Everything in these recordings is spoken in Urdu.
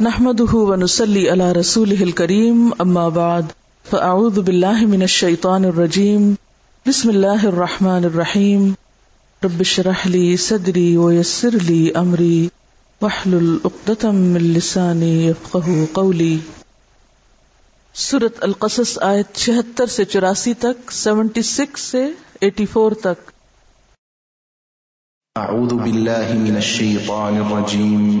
نحمده ونسلي على رسوله الكريم، أما بعد، فأعوذ بالله من الشيطان الرجيم. بسم الله الرحمن الرحيم. رب اشرح لي صدري ويسر لي أمري. واحلل عقدة من لساني يفقه قولي. سورة القصص آیت 76 سے 84 تک 76 سے 84 تک۔ أعوذ بالله من الشيطان الرجيم.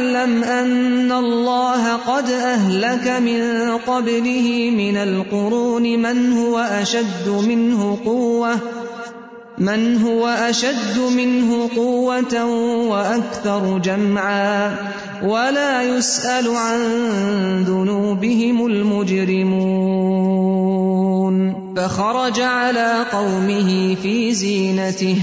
أولم يعلم أن الله قد أهلك من قبله من القرون من هو أشد منه قوة من هو أشد منه قوة وأكثر جمعا ولا يسأل عن ذنوبهم المجرمون فخرج على قومه في زينته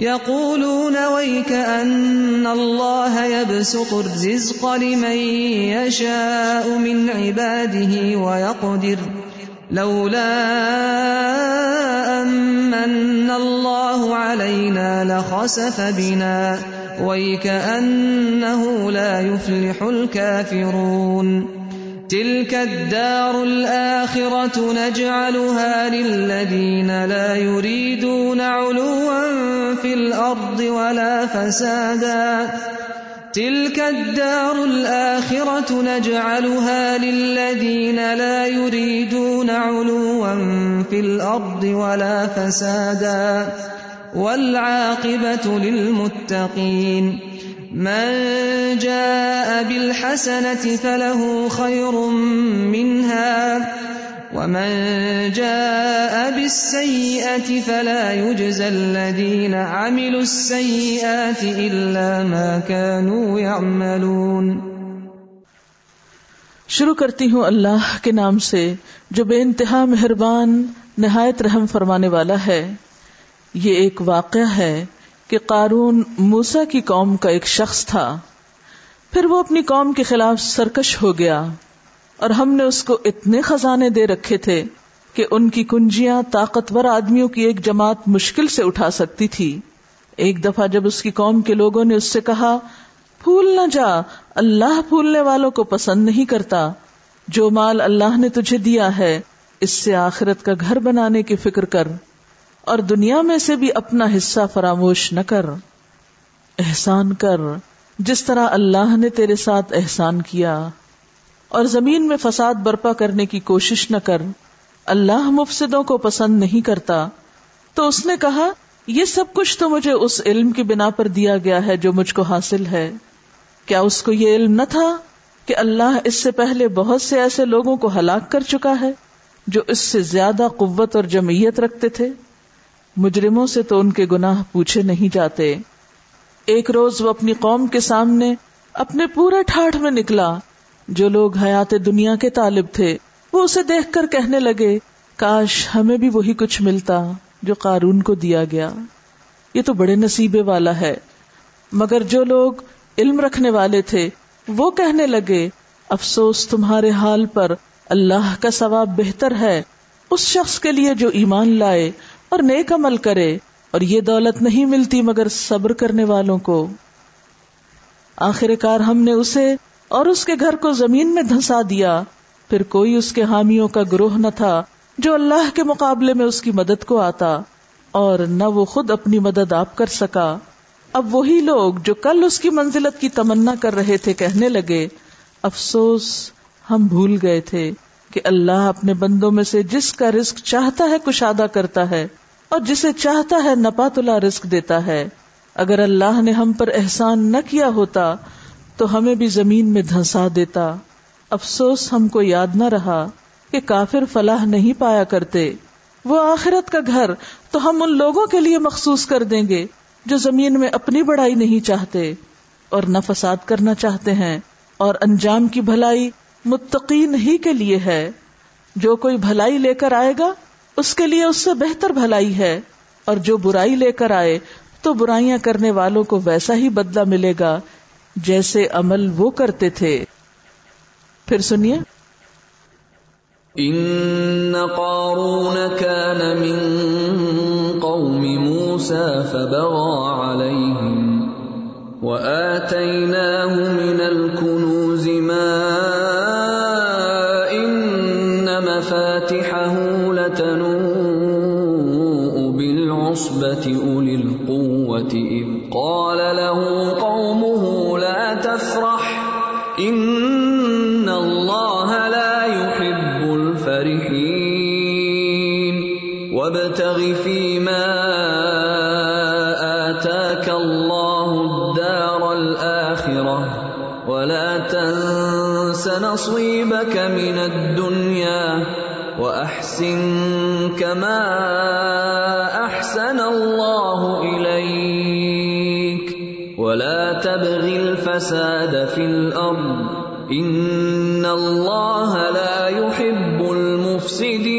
يقولون ويك أن الله يبسط الرزق لمن يشاء من عباده ويقدر لولا أمن الله علينا لخسف بنا ويك أنه لا يفلح الكافرون تلك الدار الآخرة نجعلها للذين لا يريدون علوا في الأرض ولا فسادا. تلك الدار الآخرة نجعلها للذين لا يريدون علوا في الأرض ولا فسادا. والعاقبة للمتقين. من جاء بالحسنة فله خير منها، ومن جاء بالسيئة فلا يجزى الذين عملوا السيئات إلا ما كانوا يعملون. شروع کرتی ہوں اللہ کے نام سے، جو بے انتہا مہربان، نہایت رحم فرمانے والا ہے۔ یہ ایک واقعہ ہے۔ کہ قارون موسا کی قوم کا ایک شخص تھا۔ پھر وہ اپنی قوم کے خلاف سرکش ہو گیا اور ہم نے اس کو اتنے خزانے دے رکھے تھے کہ ان کی کنجیاں طاقتور آدمیوں کی ایک جماعت مشکل سے اٹھا سکتی تھی۔ ایک دفعہ جب اس کی قوم کے لوگوں نے اس سے کہا، پھول نہ جا، اللہ پھولنے والوں کو پسند نہیں کرتا۔ جو مال اللہ نے تجھے دیا ہے، اس سے آخرت کا گھر بنانے کی فکر کر۔ اور دنیا میں سے بھی اپنا حصہ فراموش نہ کر، احسان کر، جس طرح اللہ نے تیرے ساتھ احسان کیا، اور زمین میں فساد برپا کرنے کی کوشش نہ کر، اللہ مفسدوں کو پسند نہیں کرتا، تو اس نے کہا، یہ سب کچھ تو مجھے اس علم کی بنا پر دیا گیا ہے جو مجھ کو حاصل ہے۔ کیا اس کو یہ علم نہ تھا کہ اللہ اس سے پہلے بہت سے ایسے لوگوں کو ہلاک کر چکا ہے جو اس سے زیادہ قوت اور جمعیت رکھتے تھے؟ مجرموں سے تو ان کے گناہ پوچھے نہیں جاتے۔ ایک روز وہ اپنی قوم کے سامنے اپنے پورے ٹھاٹ میں نکلا۔ جو لوگ حیات دنیا کے طالب تھے، وہ اسے دیکھ کر کہنے لگے، کاش ہمیں بھی وہی کچھ ملتا جو قارون کو دیا گیا۔ یہ تو بڑے نصیبے والا ہے۔ مگر جو لوگ علم رکھنے والے تھے، وہ کہنے لگے، افسوس تمہارے حال پر اللہ کا ثواب بہتر ہے۔ اس شخص کے لیے جو ایمان لائے اور نیک عمل کرے اور یہ دولت نہیں ملتی مگر صبر کرنے والوں کو۔ آخر کار ہم نے اسے اور اس کے گھر کو زمین میں دھسا دیا۔ پھر کوئی اس کے حامیوں کا گروہ نہ تھا جو اللہ کے مقابلے میں اس کی مدد کو آتا اور نہ وہ خود اپنی مدد آپ کر سکا۔ اب وہی لوگ جو کل اس کی منزلت کی تمنا کر رہے تھے کہنے لگے، افسوس، ہم بھول گئے تھے۔ کہ اللہ اپنے بندوں میں سے جس کا رزق چاہتا ہے کشادہ کرتا ہے اور جسے چاہتا ہے نپا تلا رزق دیتا ہے۔ اگر اللہ نے ہم پر احسان نہ کیا ہوتا تو ہمیں بھی زمین میں دھنسا دیتا۔ افسوس، ہم کو یاد نہ رہا کہ کافر فلاح نہیں پایا کرتے۔ وہ آخرت کا گھر تو ہم ان لوگوں کے لیے مخصوص کر دیں گے جو زمین میں اپنی بڑائی نہیں چاہتے اور نہ فساد کرنا چاہتے ہیں اور انجام کی بھلائی متقین ہی کے لیے ہے۔ جو کوئی بھلائی لے کر آئے گا، اس کے لیے اس سے بہتر بھلائی ہے۔ اور جو برائی لے کر آئے، تو برائیاں کرنے والوں کو ویسا ہی بدلہ ملے گا جیسے عمل وہ کرتے تھے۔ پھر سنیے۔ ان قارون كان من قوم موسى فبغى عليهم واتيناه من الكنوز القوه اذ قال له قومه لا تفرح ان الله لا يحب الفرحين. وابتغ فيما آتاك الله الدار الآخرة، ولا تنس نصيبك من الدنيا، وأحسن كما أحسن الله إليك تبغ الفساد في الأرض إن الله لا يحب المفسدين.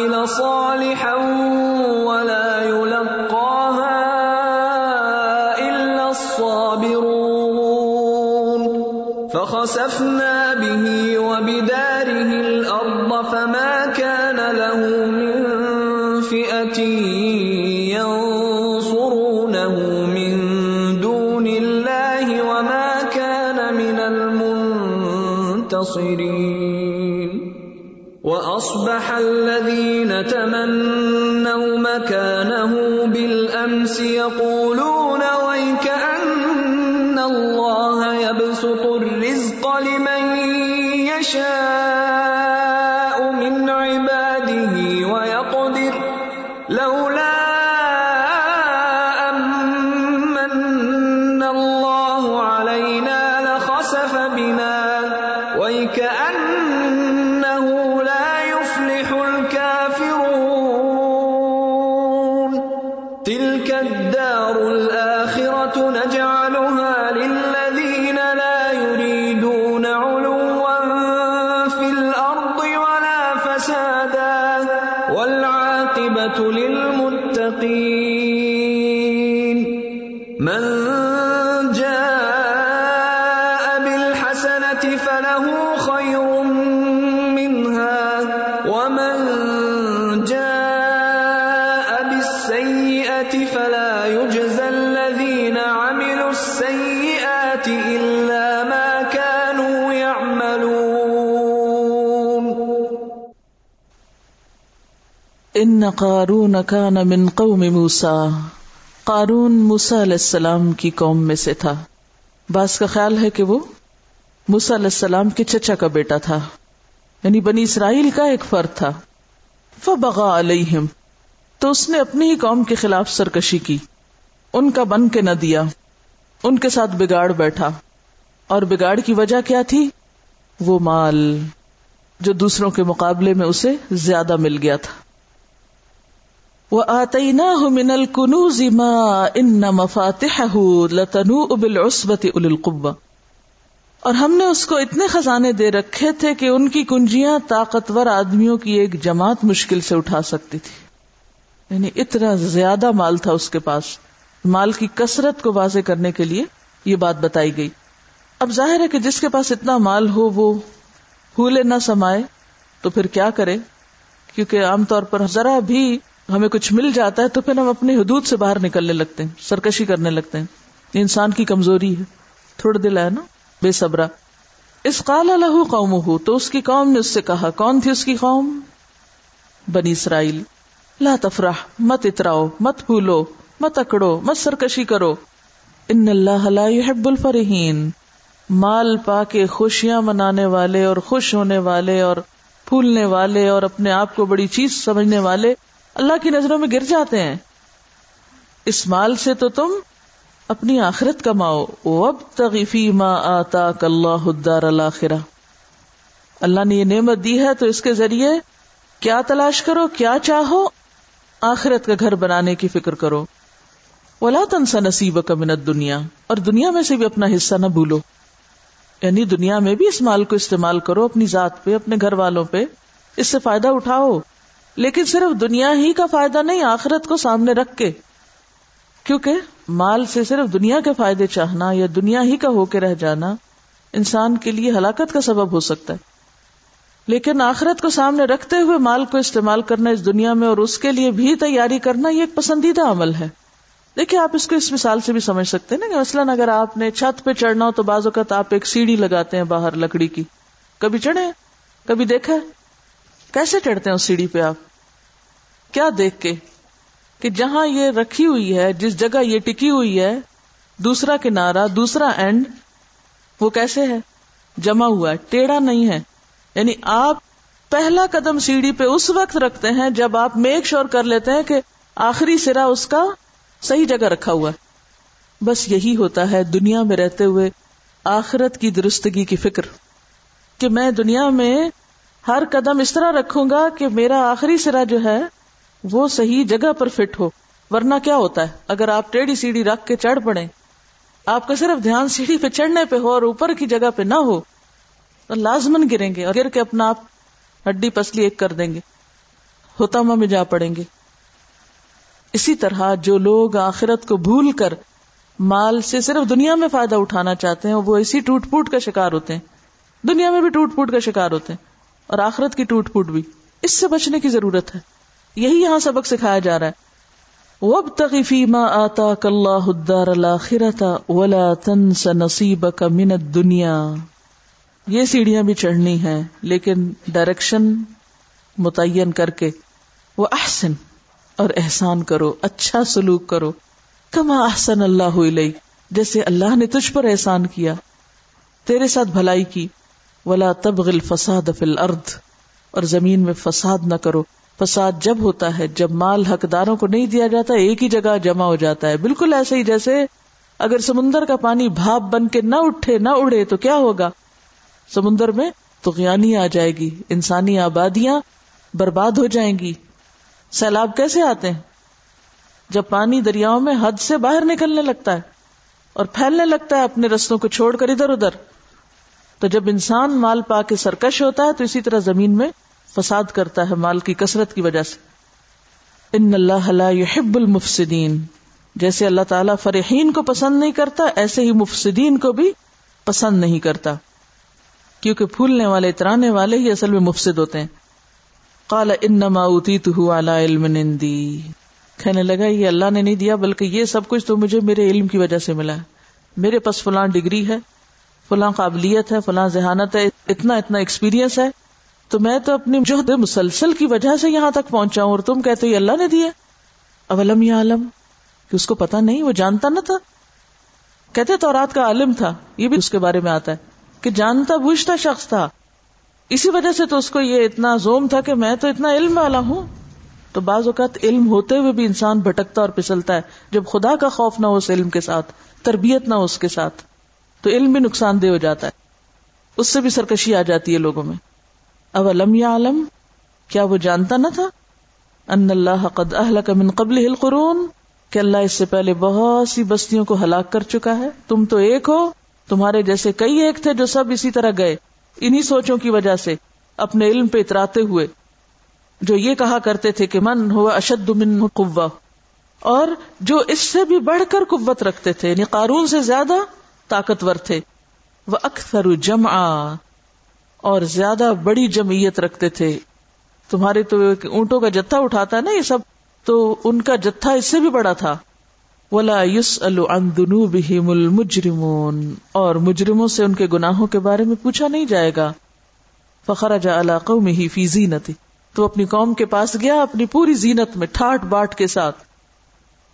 وعمل صالحا ولا يلقاها إلا الصابرون. فخسفنا به وبداره الأرض فما كان له من فئة ينصرونه من دون الله وما كان من المنتصرين. وأصبح الذين ومن جاء بالسيئة فلا يجزى الذين عملوا السيئات إلا ما كانوا يعملون ان قارون کان من قوم موسا قارون موسا علیہ السلام کی قوم میں سے تھا۔ بعض کا خیال ہے کہ وہ موسا علیہ السلام کے چچا کا بیٹا تھا۔ یعنی بنی اسرائیل کا ایک فرد تھا۔ فبغا علیہم، تو اس نے اپنی ہی قوم کے خلاف سرکشی کی۔ ان کا بن کے نہ دیا، ان کے ساتھ بگاڑ بیٹھا۔ اور بگاڑ کی وجہ کیا تھی؟ وہ مال، جو دوسروں کے مقابلے میں اسے زیادہ مل گیا تھا۔ وہ آتی نہ من الکنوز ما ان مفاتح لتنو ابل عصبت اور ہم نے اس کو اتنے خزانے دے رکھے تھے کہ ان کی کنجیاں طاقتور آدمیوں کی ایک جماعت مشکل سے اٹھا سکتی تھی۔ یعنی اتنا زیادہ مال تھا اس کے پاس۔ مال کی کثرت کو واضح کرنے کے لیے یہ بات بتائی گئی۔ اب ظاہر ہے کہ جس کے پاس اتنا مال ہو وہ پھولے نہ سمائے تو پھر کیا کرے؟ کیونکہ عام طور پر ذرا بھی ہمیں کچھ مل جاتا ہے تو پھر ہم اپنی حدود سے باہر نکلنے لگتے ہیں، سرکشی کرنے لگتے ہیں۔ انسان کی کمزوری ہے۔ تھوڑا دل ہے نا؟ بے صبرا۔ اس قال الح قوم تو اس کی قوم نے اس سے کہا، کون تھی اس کی قوم؟ بنی اسرائیل۔ لا تفرح، مت اتراؤ، مت پھولو مت اکڑو، مت سرکشی کرو۔ ان اللہ لا يحب الفرحین۔ مال پا کے خوشیاں منانے والے اور خوش ہونے والے اور پھولنے والے اور اپنے آپ کو بڑی چیز سمجھنے والے اللہ کی نظروں میں گر جاتے ہیں۔ اس مال سے تو تم اپنی آخرت کماؤ۔ وب تغیفی ما آتا اللہ الدار الآخرہ اللہ نے یہ نعمت دی ہے تو اس کے ذریعے کیا تلاش کرو، کیا چاہو؟ آخرت کا گھر بنانے کی فکر کرو۔ ولا تنسا نصیب کا منت دنیا اور دنیا میں سے بھی اپنا حصہ نہ بھولو۔ یعنی دنیا میں بھی اس مال کو استعمال کرو، اپنی ذات پہ، اپنے گھر والوں پہ۔ اس سے فائدہ اٹھاؤ۔ لیکن صرف دنیا ہی کا فائدہ نہیں، آخرت کو سامنے رکھ کے۔ کیونکہ مال سے صرف دنیا کے فائدے چاہنا یا دنیا ہی کا ہو کے رہ جانا انسان کے لیے ہلاکت کا سبب ہو سکتا ہے۔ لیکن آخرت کو سامنے رکھتے ہوئے مال کو استعمال کرنا اس دنیا میں اور اس کے لیے بھی تیاری کرنا یہ ایک پسندیدہ عمل ہے۔ دیکھیے آپ اس کو اس مثال سے بھی سمجھ سکتے ہیں نا کہ مثلاً اگر آپ نے چھت پہ چڑھنا ہو تو بعض اوقات آپ ایک سیڑھی لگاتے ہیں باہر لکڑی کی۔ کبھی چڑھے کبھی دیکھا کیسے چڑھتے ہیں اس سیڑھی پہ آپ؟ کیا دیکھ کے؟ کہ جہاں یہ رکھی ہوئی ہے، جس جگہ یہ ٹکی ہوئی ہے، دوسرا کنارا دوسرا اینڈ وہ کیسے ہے؟ جمع ہوا ہے، ٹیڑھا نہیں ہے۔ یعنی آپ پہلا قدم سیڑھی پہ اس وقت رکھتے ہیں جب آپ میک شور کر لیتے ہیں کہ آخری سرا اس کا صحیح جگہ رکھا ہوا ہے۔ بس یہی ہوتا ہے دنیا میں رہتے ہوئے آخرت کی درستگی کی فکر کہ میں دنیا میں ہر قدم اس طرح رکھوں گا کہ میرا آخری سرا جو ہے وہ صحیح جگہ پر فٹ ہو، ورنہ کیا ہوتا ہے؟ اگر آپ ٹیڑھی سیڑھی رکھ کے چڑھ پڑے آپ کا صرف دھیان سیڑھی پہ چڑھنے پہ ہو اور اوپر کی جگہ پہ نہ ہو، تو لازمن گریں گے اور گر کے اپنا آپ ہڈی پسلی ایک کر دیں گے ہوتاما میں جا پڑیں گے۔ اسی طرح جو لوگ آخرت کو بھول کر مال سے صرف دنیا میں فائدہ اٹھانا چاہتے ہیں، وہ اسی ٹوٹ پوٹ کا شکار ہوتے ہیں۔ دنیا میں بھی ٹوٹ پوٹ کا شکار ہوتے ہیں اور آخرت کی ٹوٹ پوٹ بھی۔ اس سے بچنے کی ضرورت ہے۔ یہی یہاں سبق سکھایا جا رہا ہے۔ وب تغفی ما آتا کلّہ الدار الآخرتا ولا تنس نصیب کا منت دنیا یہ سیڑھیاں بھی چڑھنی ہیں، لیکن ڈائریکشن متعین کر کے وہ احسن اور احسان کرو اچھا سلوک کرو۔ کما احسن اللہ علیہ جیسے اللہ نے تجھ پر احسان کیا۔ تیرے ساتھ بھلائی کی۔ ولا تبغل فساد فل ارد اور زمین میں فساد نہ کرو۔ فساد جب ہوتا ہے، جب مال حقداروں کو نہیں دیا جاتا، ایک ہی جگہ جمع ہو جاتا ہے۔ بالکل ایسے ہی جیسے اگر سمندر کا پانی بھاپ بن کے نہ اٹھے، نہ اڑے تو کیا ہوگا؟ سمندر میں تو غیانی آ جائے گی، انسانی آبادیاں برباد ہو جائیں گی۔ سیلاب کیسے آتے ہیں؟ جب پانی دریاؤں میں حد سے باہر نکلنے لگتا ہے اور پھیلنے لگتا ہے اپنے رستوں کو چھوڑ کر ادھر ادھر۔ تو جب انسان مال پا کے سرکش ہوتا ہے تو اسی طرح زمین میں فساد کرتا ہے مال کی کثرت کی وجہ سے۔ ان اللہ لا يحب المفسدین۔ جیسے اللہ تعالیٰ فرحین کو پسند نہیں کرتا، ایسے ہی مفسدین کو بھی پسند نہیں کرتا۔ کیونکہ پھولنے والے، اترانے والے ہی اصل میں مفسد ہوتے ہیں۔ قال انما اوتیتہ علم نندی کہنے لگا، یہ اللہ نے نہیں دیا، بلکہ یہ سب کچھ تو مجھے میرے علم کی وجہ سے ملا۔ ہے میرے پاس فلاں ڈگری ہے، فلاں قابلیت ہے، فلاں ذہانت ہے، اتنا اتنا ایکسپیرئنس ہے۔ تو میں تو اپنی جہد مسلسل کی وجہ سے یہاں تک پہنچا ہوں اور تم کہتے ہو اللہ نے دیا اولم یا عالم کہ اس کو پتا نہیں، وہ جانتا نہ تھا۔ کہتے تو رات کا عالم تھا، یہ بھی اس کے بارے میں آتا ہے کہ جانتا بوجھتا شخص تھا۔ اسی وجہ سے تو اس کو یہ اتنا زوم تھا کہ میں تو اتنا علم والا ہوں۔ تو بعض اوقات علم ہوتے ہوئے بھی انسان بھٹکتا اور پسلتا ہے، جب خدا کا خوف نہ ہو اس علم کے ساتھ، تربیت نہ ہو اس کے ساتھ، تو علم بھی نقصان دہ ہو جاتا ہے۔ اس سے بھی سرکشی آ جاتی ہے لوگوں میں۔ اب علم یا عالم کیا وہ جانتا نہ تھا؟ ان اللہ قد اہلک من قبل القرون، کہ اللہ اس سے پہلے بہت سی بستیوں کو ہلاک کر چکا ہے۔ تم تو ایک ہو، تمہارے جیسے کئی ایک تھے جو سب اسی طرح گئے۔ انہی سوچوں کی وجہ سے اپنے علم پہ اتراتے ہوئے جو یہ کہا کرتے تھے کہ من ہوا اشد من قوہ۔ اور جو اس سے بھی بڑھ کر قوت رکھتے تھے یعنی قارون سے زیادہ طاقتور تھے۔ وہ اکثر جمع اور زیادہ بڑی جمعیت رکھتے تھے۔ تمہارے تو اونٹوں کا جتھا اٹھاتا ہے نا یہ سب، تو ان کا جتھا اس سے بھی بڑا تھا۔ ولا یوس المجرمون۔ اور مجرموں سے ان کے گناہوں کے بارے میں پوچھا نہیں جائے گا۔ فخر جا علاقوں میں ہی فی زینت تو اپنی قوم کے پاس گیا، اپنی پوری زینت میں ٹھاٹ باٹ کے ساتھ۔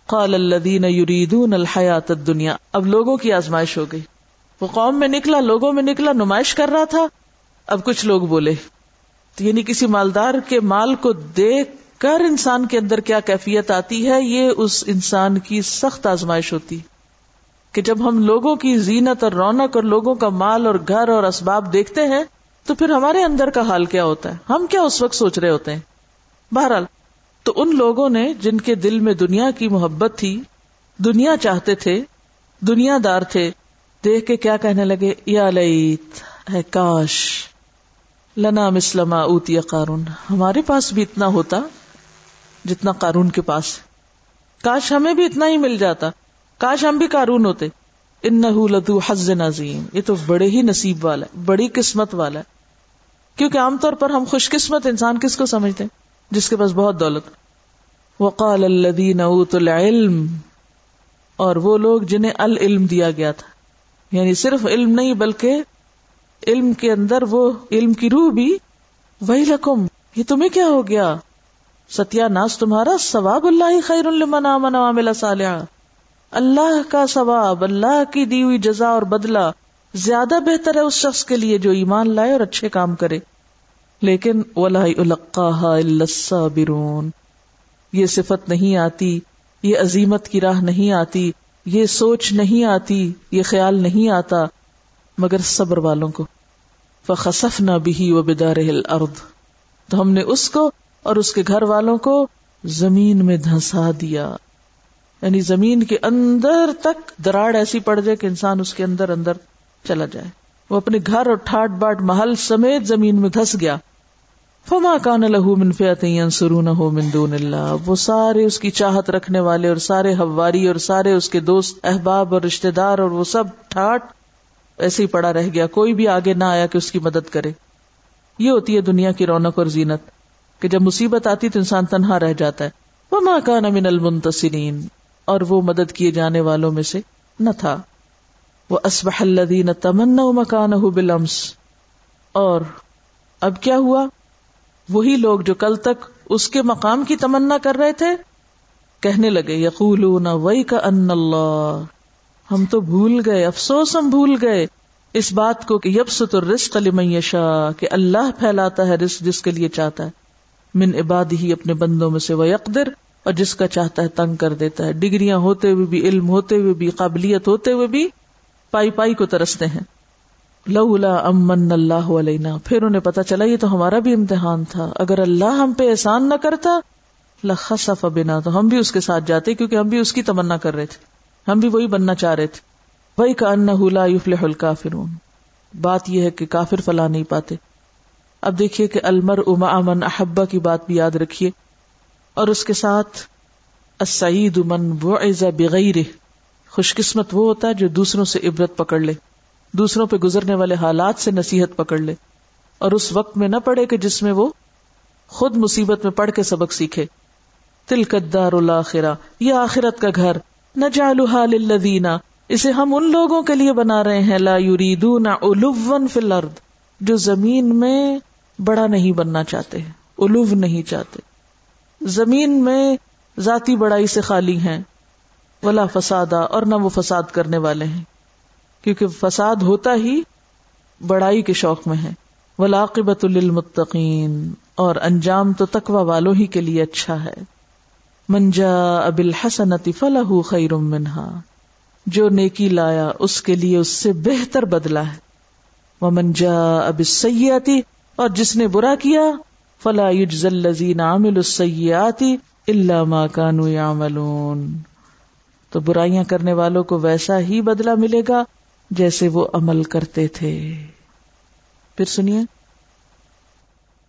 قال الذین یریدون الحیات الدنیا اب لوگوں کی آزمائش ہو گئی۔ وہ قوم میں نکلا، لوگوں میں نکلا، نمائش کر رہا تھا۔ اب کچھ لوگ بولے، تو یعنی کسی مالدار کے مال کو دیکھ کر انسان کے اندر کیا کیفیت آتی ہے، یہ اس انسان کی سخت آزمائش ہوتی۔ کہ جب ہم لوگوں کی زینت اور رونق اور لوگوں کا مال اور گھر اور اسباب دیکھتے ہیں، تو پھر ہمارے اندر کا حال کیا ہوتا ہے؟ ہم کیا اس وقت سوچ رہے ہوتے ہیں؟ بہرحال، تو ان لوگوں نے جن کے دل میں دنیا کی محبت تھی، دنیا چاہتے تھے، دنیا دار تھے، دیکھ کے کیا کہنے لگے، یا لیت ہے کاش! لنا مسلم اوتیا قارون۔ ہمارے پاس بھی اتنا ہوتا جتنا قارون کے پاس۔ کاش ہمیں بھی اتنا ہی مل جاتا۔ کاش ہم بھی قارون ہوتے۔ ان لدو حز نظیم یہ تو بڑے ہی نصیب والا ہے، بڑی قسمت والا ہے۔ کیونکہ عام طور پر ہم خوش قسمت انسان کس کو سمجھتے ہیں؟ جس کے پاس بہت دولت۔ وقال الذین اوت العلم۔ اور وہ لوگ جنہیں العلم دیا گیا تھا۔ یعنی صرف علم نہیں، بلکہ علم کے اندر وہ علم کی روح بھی وہی لکم یہ تمہیں کیا ہو گیا؟ ستیا ناس، تمہارا ثواب اللہ خیر المن امن عامل صالحہ اللہ کا ثواب، اللہ کی دی ہوئی جزا اور بدلہ زیادہ بہتر ہے اس شخص کے لیے جو ایمان لائے اور اچھے کام کرے۔ لیکن برون یہ صفت نہیں آتی، یہ عظیمت کی راہ نہیں آتی، یہ سوچ نہیں آتی، یہ خیال نہیں آتا، مگر صبر والوں کو۔ فخصف نہ بھی وہ بدار ارد تو ہم نے اس کو اور اس کے گھر والوں کو زمین میں دھسا دیا۔ یعنی زمین کے اندر تک دراڑ ایسی پڑ جائے کہ انسان اس کے اندر اندر چلا جائے۔ وہ اپنے گھر اور ٹھاٹ باٹ محل سمیت زمین میں دھس گیا۔ فما کان لہو من سرون ہو من دون اللہ۔ وہ سارے اس کی چاہت رکھنے والے اور سارے ہواری اور سارے اس کے دوست احباب اور رشتے دار اور وہ سب ٹھاٹ ایسے ہی پڑا رہ گیا۔ کوئی بھی آگے نہ آیا کہ اس کی مدد کرے۔ یہ ہوتی ہے دنیا کی رونق اور زینت، کہ جب مصیبت آتی تو انسان تنہا رہ جاتا ہے۔ وہ ماں کا من المنتصرین اور وہ مدد کیے جانے والوں میں سے نہ تھا۔ وہ اسبح الدین تمنا مکان بلمس اور اب کیا ہوا؟ وہی لوگ جو کل تک اس کے مقام کی تمنا کر رہے تھے۔ کہنے لگے یقول وئی کا ان اللہ۔ ہم تو بھول گئے، افسوس ہم بھول گئے۔ اس بات کو کہ یب ست رسق علی میشا کہ اللہ پھیلاتا ہے رسق جس کے لیے چاہتا ہے۔ من عباد ہی اپنے بندوں میں سے وہ یقدر، اور جس کا چاہتا ہے تنگ کر دیتا ہے۔ ڈگریاں ہوتے ہوئے بھی، علم ہوتے ہوئے بھی، قابلیت ہوتے ہوئے بھی پائی پائی کو ترستے ہیں۔ لولا امن اللہ علینا۔ پھر انہیں پتا چلا، یہ تو ہمارا بھی امتحان تھا۔ اگر اللہ ہم پہ احسان نہ کرتا لخصف بنا، تو ہم بھی اس کے ساتھ جاتے، کیونکہ ہم بھی اس کی تمنا کر رہے تھے۔ ہم بھی وہی بننا چاہ رہے تھے۔ وہی کا ان لا یفلح الکافرون۔ بات یہ ہے کہ کافر فلا نہیں پاتے۔ اب دیکھیے کہ المر اما امن احبا کی بات بھی یاد رکھیے۔ اور اس کے ساتھ اسعید امن بغیر خوش قسمت وہ ہوتا ہے جو دوسروں سے عبرت پکڑ لے۔ دوسروں پہ گزرنے والے حالات سے نصیحت پکڑ لے۔ اور اس وقت میں نہ پڑے کہ جس میں وہ خود مصیبت میں پڑھ کے سبق سیکھے۔ تل قدار الآخرا یہ آخرت کا گھر۔ نہ جالحا لدینہ اسے ہم ان لوگوں کے لیے بنا رہے ہیں، لا یریدون علوا فی الارض، جو زمین میں بڑا نہیں بننا چاہتے الو نہیں چاہتے۔ زمین میں ذاتی بڑائی سے خالی ہیں، ولا فسادا، اور نہ وہ فساد کرنے والے ہیں۔ کیونکہ فساد ہوتا ہی بڑائی کے شوق میں ہے۔ ولاقبت للمتقین اور انجام تو تقوی والوں ہی کے لیے اچھا ہے۔ منجا اب الحسنتی فلاح خیر منہا۔ جو نیکی لایا اس کے لیے اس سے بہتر بدلا ہے۔ وہ منجا اب سیاتی اور جس نے برا کیا، فلا یجزل الذین عملوا السیئات الا ما كانوا تو برائیاں کرنے والوں کو ویسا ہی بدلہ ملے گا جیسے وہ عمل کرتے تھے۔ پھر سنیے۔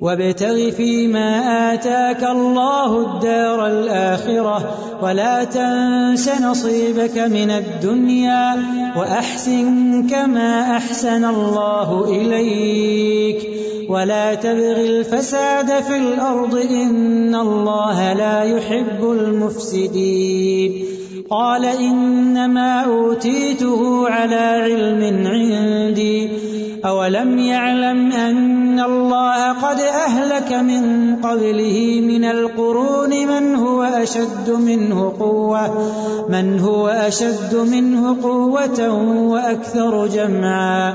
وابتغ فيما آتاك الله الدار الآخرة ولا تنس نصيبك من الدنيا وأحسن كما أحسن الله إليك ولا تبغ الفساد في الأرض إن الله لا يحب المفسدين. قال إنما أوتيته على علم عندي. أولم يعلم أن الله قد أهلك من قبله من القرون من هو أشد منه قوة، من هو أشد منه قوة وأكثر جمعا.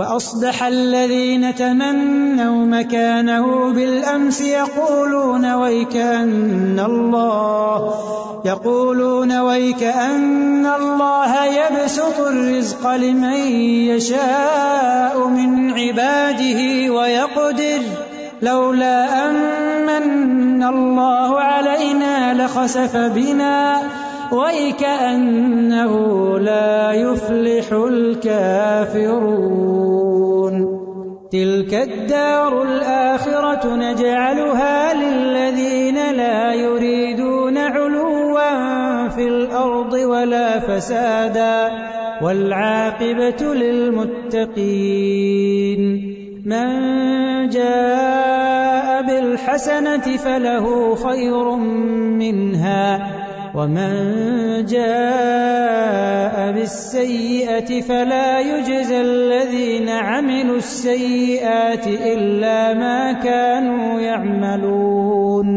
وأصبح الذين تمنوا مكانه بالأمس يقولون ويكأن الله، يقولون ويكأن الله يبسط الرزق لمن يشاء من عباده ويقدر، لولا أمن الله علينا لخسف بنا. ويكأنه لا يفلح الكافرون تلك الدار الآخرة نجعلها للذين لا يريدون علوا في الأرض ولا فسادا والعاقبة للمتقين من جاء بالحسنة فله خير منها ومن جاء بالسيئة فلا يجزى الذين عملوا السيئات إلا ما كانوا يعملون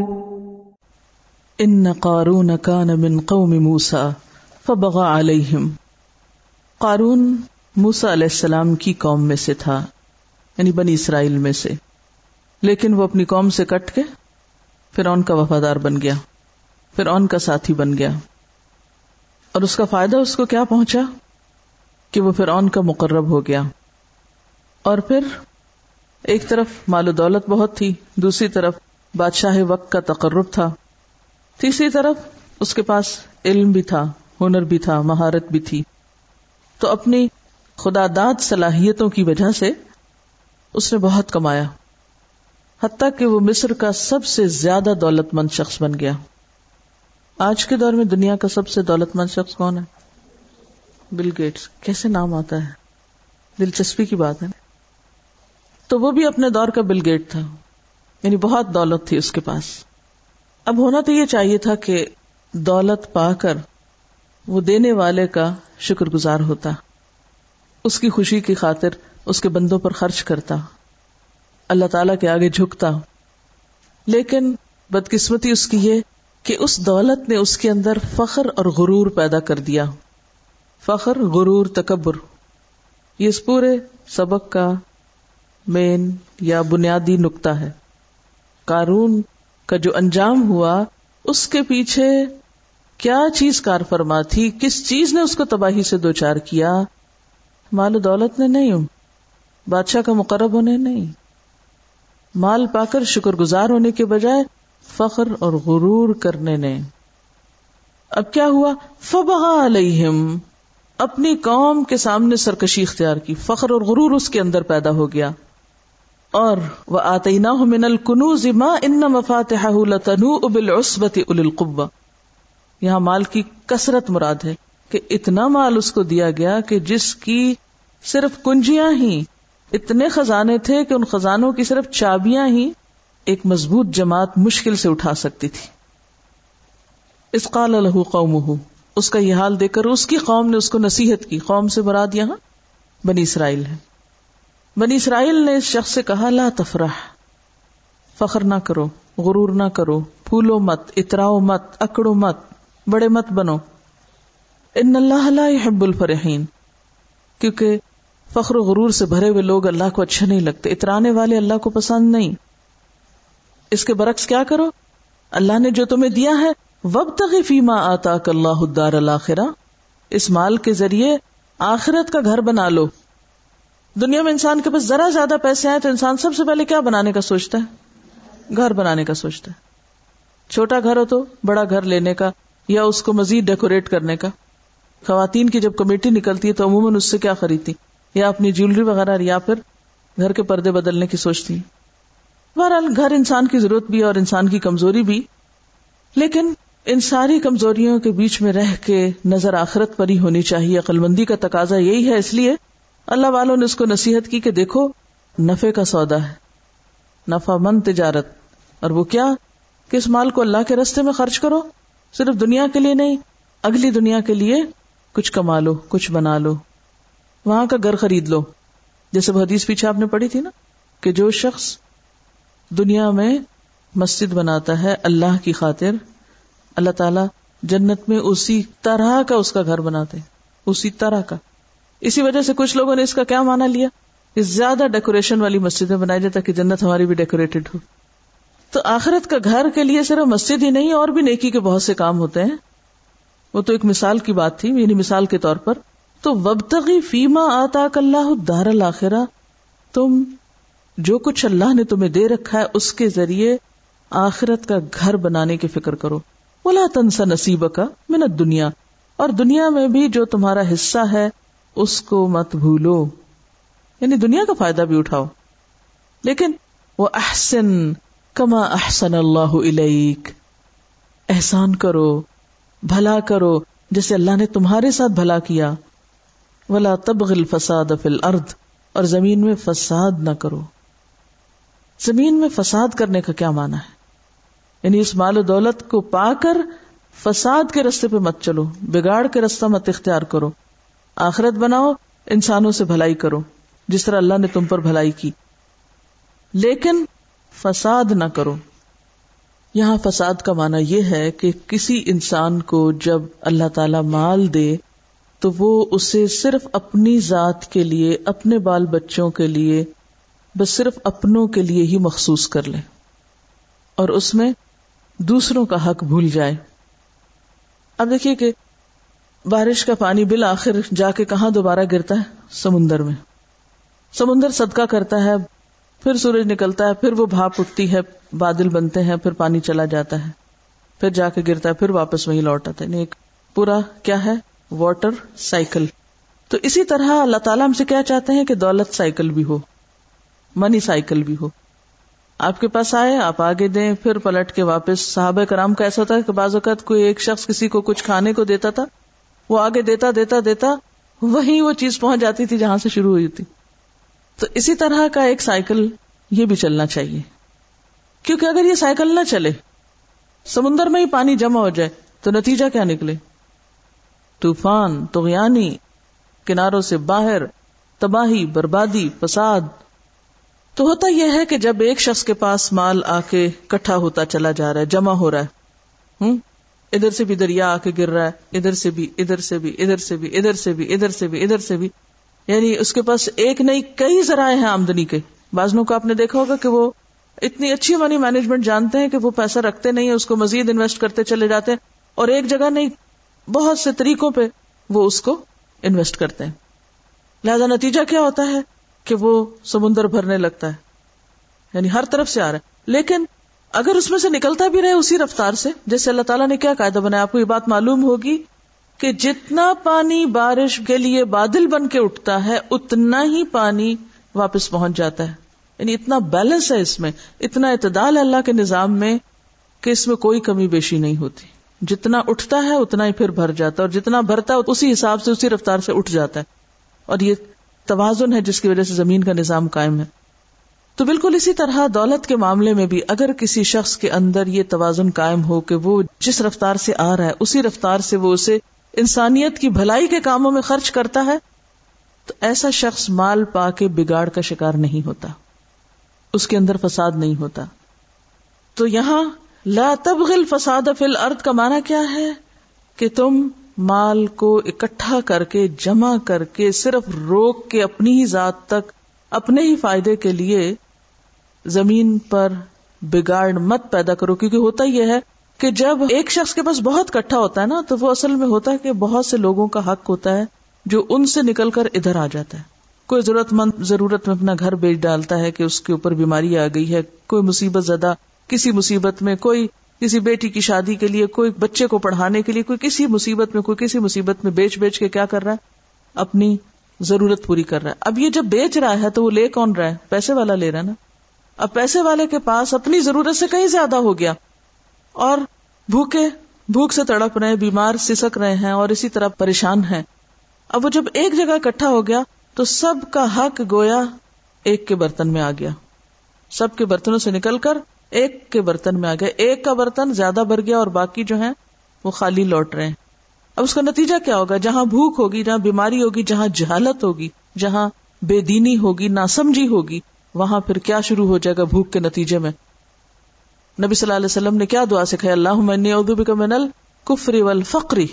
ان قارون كان من قوم موسى فبغى عليهم قارون موسا علیہ السلام کی قوم میں سے تھا یعنی بنی اسرائیل میں سے، لیکن وہ اپنی قوم سے کٹ کے پھر ان کا وفادار بن گیا۔ پھر ان کا ساتھی بن گیا۔ اور اس کا فائدہ اس کو کیا پہنچا؟ کہ وہ پھر ان کا مقرب ہو گیا۔ اور پھر ایک طرف مال و دولت بہت تھی، دوسری طرف بادشاہ وقت کا تقرب تھا۔ تیسری طرف اس کے پاس علم بھی تھا، ہنر بھی تھا، مہارت بھی تھی۔ تو اپنی خدا داد صلاحیتوں کی وجہ سے اس نے بہت کمایا۔ حتیٰ کہ وہ مصر کا سب سے زیادہ دولت مند شخص بن گیا۔ آج کے دور میں دنیا کا سب سے دولت مند شخص کون ہے؟ Bill Gates. کیسے نام آتا ہے؟ دلچسپی کی بات ہے تو وہ بھی اپنے دور کا بل گیٹ تھا یعنی بہت دولت تھی اس کے پاس۔ اب ہونا تو یہ چاہیے تھا کہ دولت پا کر وہ دینے والے کا شکر گزار ہوتا، اس کی خوشی کی خاطر اس کے بندوں پر خرچ کرتا، اللہ تعالی کے آگے جھکتا۔ لیکن بدقسمتی اس کی یہ کہ اس دولت نے اس کے اندر فخر اور غرور پیدا کر دیا۔ فخر، غرور، تکبر۔ یہ اس پورے سبق کا مین یا بنیادی نقطہ ہے۔ کارون کا جو انجام ہوا، اس کے پیچھے کیا چیز کار فرما تھی؟ کس چیز نے اس کو تباہی سے دو چار کیا؟ مال و دولت نے نہیں۔ ہوں بادشاہ کا مقرب ہونے نہیں۔ مال پا کر شکر گزار ہونے کے بجائے فخر اور غرور کرنے نے۔ اب کیا ہوا؟ فبغا علیہم۔ اپنی قوم کے سامنے سرکشی اختیار کی۔ فخر اور غرور اس کے اندر پیدا ہو گیا۔ اور وہ آتے نہ من الکنوز ما ان مفاتح لتنو بالعصبت اول یہاں مال کی کثرت مراد ہے کہ اتنا مال اس کو دیا گیا کہ جس کی صرف کنجیاں ہی، اتنے خزانے تھے کہ ان خزانوں کی صرف چابیاں ہی ایک مضبوط جماعت مشکل سے اٹھا سکتی تھی۔ اس قال الح قوم اس کا یہ حال دیکھ کر اس کی قوم نے اس کو نصیحت کی، قوم سے براد یہاں بنی اسرائیل ہے۔ بنی اسرائیل نے اس شخص سے کہا، لا تفرح، فخر نہ کرو، غرور نہ کرو، پھولو مت اتراؤ مت، اکڑو مت، بڑے مت بنو۔ ان اللہ لا يحب الفرحین، کیونکہ فخر و غرور سے بھرے ہوئے لوگ اللہ کو اچھے نہیں لگتے اترانے والے اللہ کو پسند نہیں۔ اس کے برعکس کیا کرو؟ اللہ نے جو تمہیں دیا ہے وب فیما آتا اللہ الدار الآخرہ اس مال کے ذریعے آخرت کا گھر بنا لو۔ دنیا میں انسان کے پاس ذرا زیادہ پیسے آئے تو انسان سب سے پہلے کیا بنانے کا سوچتا ہے؟ گھر بنانے کا سوچتا ہے۔ چھوٹا گھر ہو تو بڑا گھر لینے کا یا اس کو مزید ڈیکوریٹ کرنے کا۔ خواتین کی جب کمیٹی نکلتی ہے تو عموماً اس سے کیا خریدتی؟ یا اپنی جیولری وغیرہ یا پھر گھر کے پردے بدلنے کی سوچتی بہرحال گھر انسان کی ضرورت بھی اور انسان کی کمزوری بھی۔ لیکن ان ساری کمزوریوں کے بیچ میں رہ کے نظر آخرت پر ہی ہونی چاہیے۔ عقل مندی کا تقاضا یہی ہے۔ اس لیے اللہ والوں نے اس کو نصیحت کی کہ دیکھو نفے کا سودا ہے، نفع مند تجارت۔ اور وہ کیا؟ کہ اس مال کو اللہ کے رستے میں خرچ کرو، صرف دنیا کے لیے نہیں، اگلی دنیا کے لیے کچھ کما لو، کچھ بنا لو۔ وہاں کا گھر خرید لو۔ جیسے حدیث پیچھے آپ نے پڑھی تھی نا، کہ جو شخص دنیا میں مسجد بناتا ہے اللہ کی خاطر۔ اللہ تعالیٰ جنت میں اسی طرح کا اس کا گھر بناتے ہیں۔ اسی طرح کا۔ اسی وجہ سے کچھ لوگوں نے اس کا کیا مانا لیا؟ کہ زیادہ ڈیکوریشن والی مسجدیں بنائی جائے تاکہ جنت ہماری بھی ڈیکوریٹڈ ہو۔ تو آخرت کا گھر کے لیے صرف مسجد ہی نہیں، اور بھی نیکی کے بہت سے کام ہوتے ہیں۔ وہ تو ایک مثال کی بات تھی یعنی مثال کے طور پر۔ تو وبتغی فیما آتا اللہ دار الآخرہ تم جو کچھ اللہ نے تمہیں دے رکھا ہے، اس کے ذریعے آخرت کا گھر بنانے کی فکر کرو۔ بولا تنسا نصیب کا منت دنیا اور دنیا میں بھی جو تمہارا حصہ ہے، اس کو مت بھولو۔ یعنی دنیا کا فائدہ بھی اٹھاؤ۔ لیکن وہ احسن کما احسن اللہ علیک احسان کرو، بھلا کرو، جیسے اللہ نے تمہارے ساتھ بھلا کیا۔ ولا تبغل فساد فل ارد اور زمین میں فساد نہ کرو۔ زمین میں فساد کرنے کا کیا مانا ہے؟ یعنی اس مال و دولت کو پا کر فساد کے رستے پہ مت چلو، بگاڑ کے رستہ مت اختیار کرو۔ آخرت بناؤ، انسانوں سے بھلائی کرو، جس طرح اللہ نے تم پر بھلائی کی۔ لیکن فساد نہ کرو۔ یہاں فساد کا معنی یہ ہے کہ کسی انسان کو جب اللہ تعالی مال دے، تو وہ اسے صرف اپنی ذات کے لیے، اپنے بال بچوں کے لیے بس صرف اپنوں کے لیے ہی مخصوص کر لے اور اس میں دوسروں کا حق بھول جائے اب دیکھیے کہ بارش کا پانی بل آخر جا کے کہاں دوبارہ گرتا ہے؟ سمندر میں۔ سمندر صدقہ کرتا ہے، پھر سورج نکلتا ہے، پھر وہ بھاپ اٹھتی ہے، بادل بنتے ہیں، پھر پانی چلا جاتا ہے۔ پھر جا کے گرتا ہے، پھر واپس وہیں لوٹ آتا ہے۔ یعنی ایک پورا کیا ہے؟ Water cycle. تو اسی طرح اللہ تعالیٰ ہم سے کیا چاہتے ہیں کہ دولت سائیکل بھی ہو۔ منی سائیکل بھی ہو۔ آپ کے پاس آئے، آپ آگے دیں، پھر پلٹ کے واپس۔ صحابہ کرام کا ایسا ہوتا ہے کہ بعض اوقات کوئی ایک شخص کسی کو کچھ کھانے کو دیتا تھا، وہ آگے دیتا دیتا دیتا، وہیں وہ چیز پہنچ جاتی تھی جہاں سے شروع ہوئی تھی۔ تو اسی طرح کا ایک سائیکل یہ بھی چلنا چاہیے۔ کیونکہ اگر یہ سائیکل نہ چلے، سمندر میں ہی پانی جمع ہو جائے، تو نتیجہ کیا نکلے؟ طوفان تو کناروں سے باہر، تباہی، بربادی، فساد تو ہوتا یہ ہے کہ جب ایک شخص کے پاس مال آ کے کٹھا ہوتا چلا جا رہا ہے، جمع ہو رہا ہے۔ ہوں؟ ادھر سے بھی دریا آ کے گر رہا ہے، ادھر سے بھی، ادھر سے بھی، ادھر سے بھی، ادھر سے بھی، ادھر سے بھی، ادھر سے بھی۔ یعنی اس کے پاس ایک نہیں، کئی ذرائع ہیں آمدنی کے۔ بازنوں کو آپ نے دیکھا ہوگا کہ وہ اتنی اچھی منی مینجمنٹ جانتے ہیں کہ وہ پیسہ رکھتے نہیں، اس کو مزید انویسٹ کرتے چلے جاتے ہیں۔ اور ایک جگہ نہیں، بہت سے طریقوں پہ وہ اس کو انویسٹ کرتے ہیں۔ لہذا نتیجہ کیا ہوتا ہے؟ کہ وہ سمندر بھرنے لگتا ہے۔ یعنی ہر طرف سے آ رہا ہے۔ لیکن اگر اس میں سے نکلتا بھی رہے اسی رفتار سے، جیسے اللہ تعالیٰ نے کیا قاعدہ بنایا، آپ کو یہ بات معلوم ہوگی کہ جتنا پانی بارش کے لیے بادل بن کے اٹھتا ہے، اتنا ہی پانی واپس پہنچ جاتا ہے۔ یعنی اتنا بیلنس ہے اس میں، اتنا اعتدال ہے اللہ کے نظام میں کہ اس میں کوئی کمی بیشی نہیں ہوتی۔ جتنا اٹھتا ہے، اتنا ہی پھر بھر جاتا ہے، اور جتنا بھرتا ہے، اسی حساب سے اسی رفتار سے اٹھ جاتا ہے۔ اور یہ توازن ہے جس کی وجہ سے زمین کا نظام قائم ہے۔ تو بالکل اسی طرح دولت کے معاملے میں بھی اگر کسی شخص کے اندر یہ توازن قائم ہو کہ وہ جس رفتار سے آ رہا ہے، اسی رفتار سے وہ اسے انسانیت کی بھلائی کے کاموں میں خرچ کرتا ہے، تو ایسا شخص مال پا کے بگاڑ کا شکار نہیں ہوتا۔ اس کے اندر فساد نہیں ہوتا۔ تو یہاں لا تبغل فساد فل ارد کا معنی کیا ہے؟ کہ تم مال کو اکٹھا کر کے، جمع کر کے، صرف روک کے اپنی ہی ذات تک، اپنے ہی فائدے کے لیے زمین پر بگاڑ مت پیدا کرو۔ کیونکہ ہوتا یہ ہے کہ جب ایک شخص کے پاس بہت کٹھا ہوتا ہے نا، تو وہ اصل میں ہوتا ہے کہ بہت سے لوگوں کا حق ہوتا ہے جو ان سے نکل کر ادھر آ جاتا ہے۔ کوئی ضرورت مند ضرورت میں اپنا گھر بیچ ڈالتا ہے کہ اس کے اوپر بیماری آ گئی ہے، کوئی مصیبت زدہ، کسی مصیبت میں کوئی کسی بیٹی کی شادی کے لیے، کوئی بچے کو پڑھانے کے لیے، کوئی کسی مصیبت میں، کوئی کسی مصیبت میں بیچ بیچ کے کیا کر رہا ہے؟ اپنی ضرورت پوری کر رہا ہے۔ اب یہ جب بیچ رہا ہے تو وہ لے کون رہا ہے؟ پیسے والا لے رہا ہے نا۔ اب پیسے والے کے پاس اپنی ضرورت سے کہیں زیادہ ہو گیا۔ اور بھوکے، بھوک سے تڑپ رہے، بیمار، سسک رہے ہیں اور اسی طرح پریشان ہیں۔ اب وہ جب ایک جگہ اکٹھا ہو گیا تو سب کا حق گویا ایک کے برتن میں آ گیا۔ سب کے برتنوں سے نکل کر ایک کے برتن میں آ گیا۔ ایک کا برتن زیادہ بھر گیا اور باقی جو ہے وہ خالی لوٹ رہے ہیں۔ اب اس کا نتیجہ کیا ہوگا؟ جہاں بھوک ہوگی، جہاں بیماری ہوگی، جہاں جہالت ہوگی، جہاں بے دینی ہوگی، ناسمجھی ہوگی، وہاں پھر کیا شروع ہو جائے گا بھوک کے نتیجے میں؟ نبی صلی اللہ علیہ وسلم نے کیا دعا سکھائی اللہ منل کفری فقری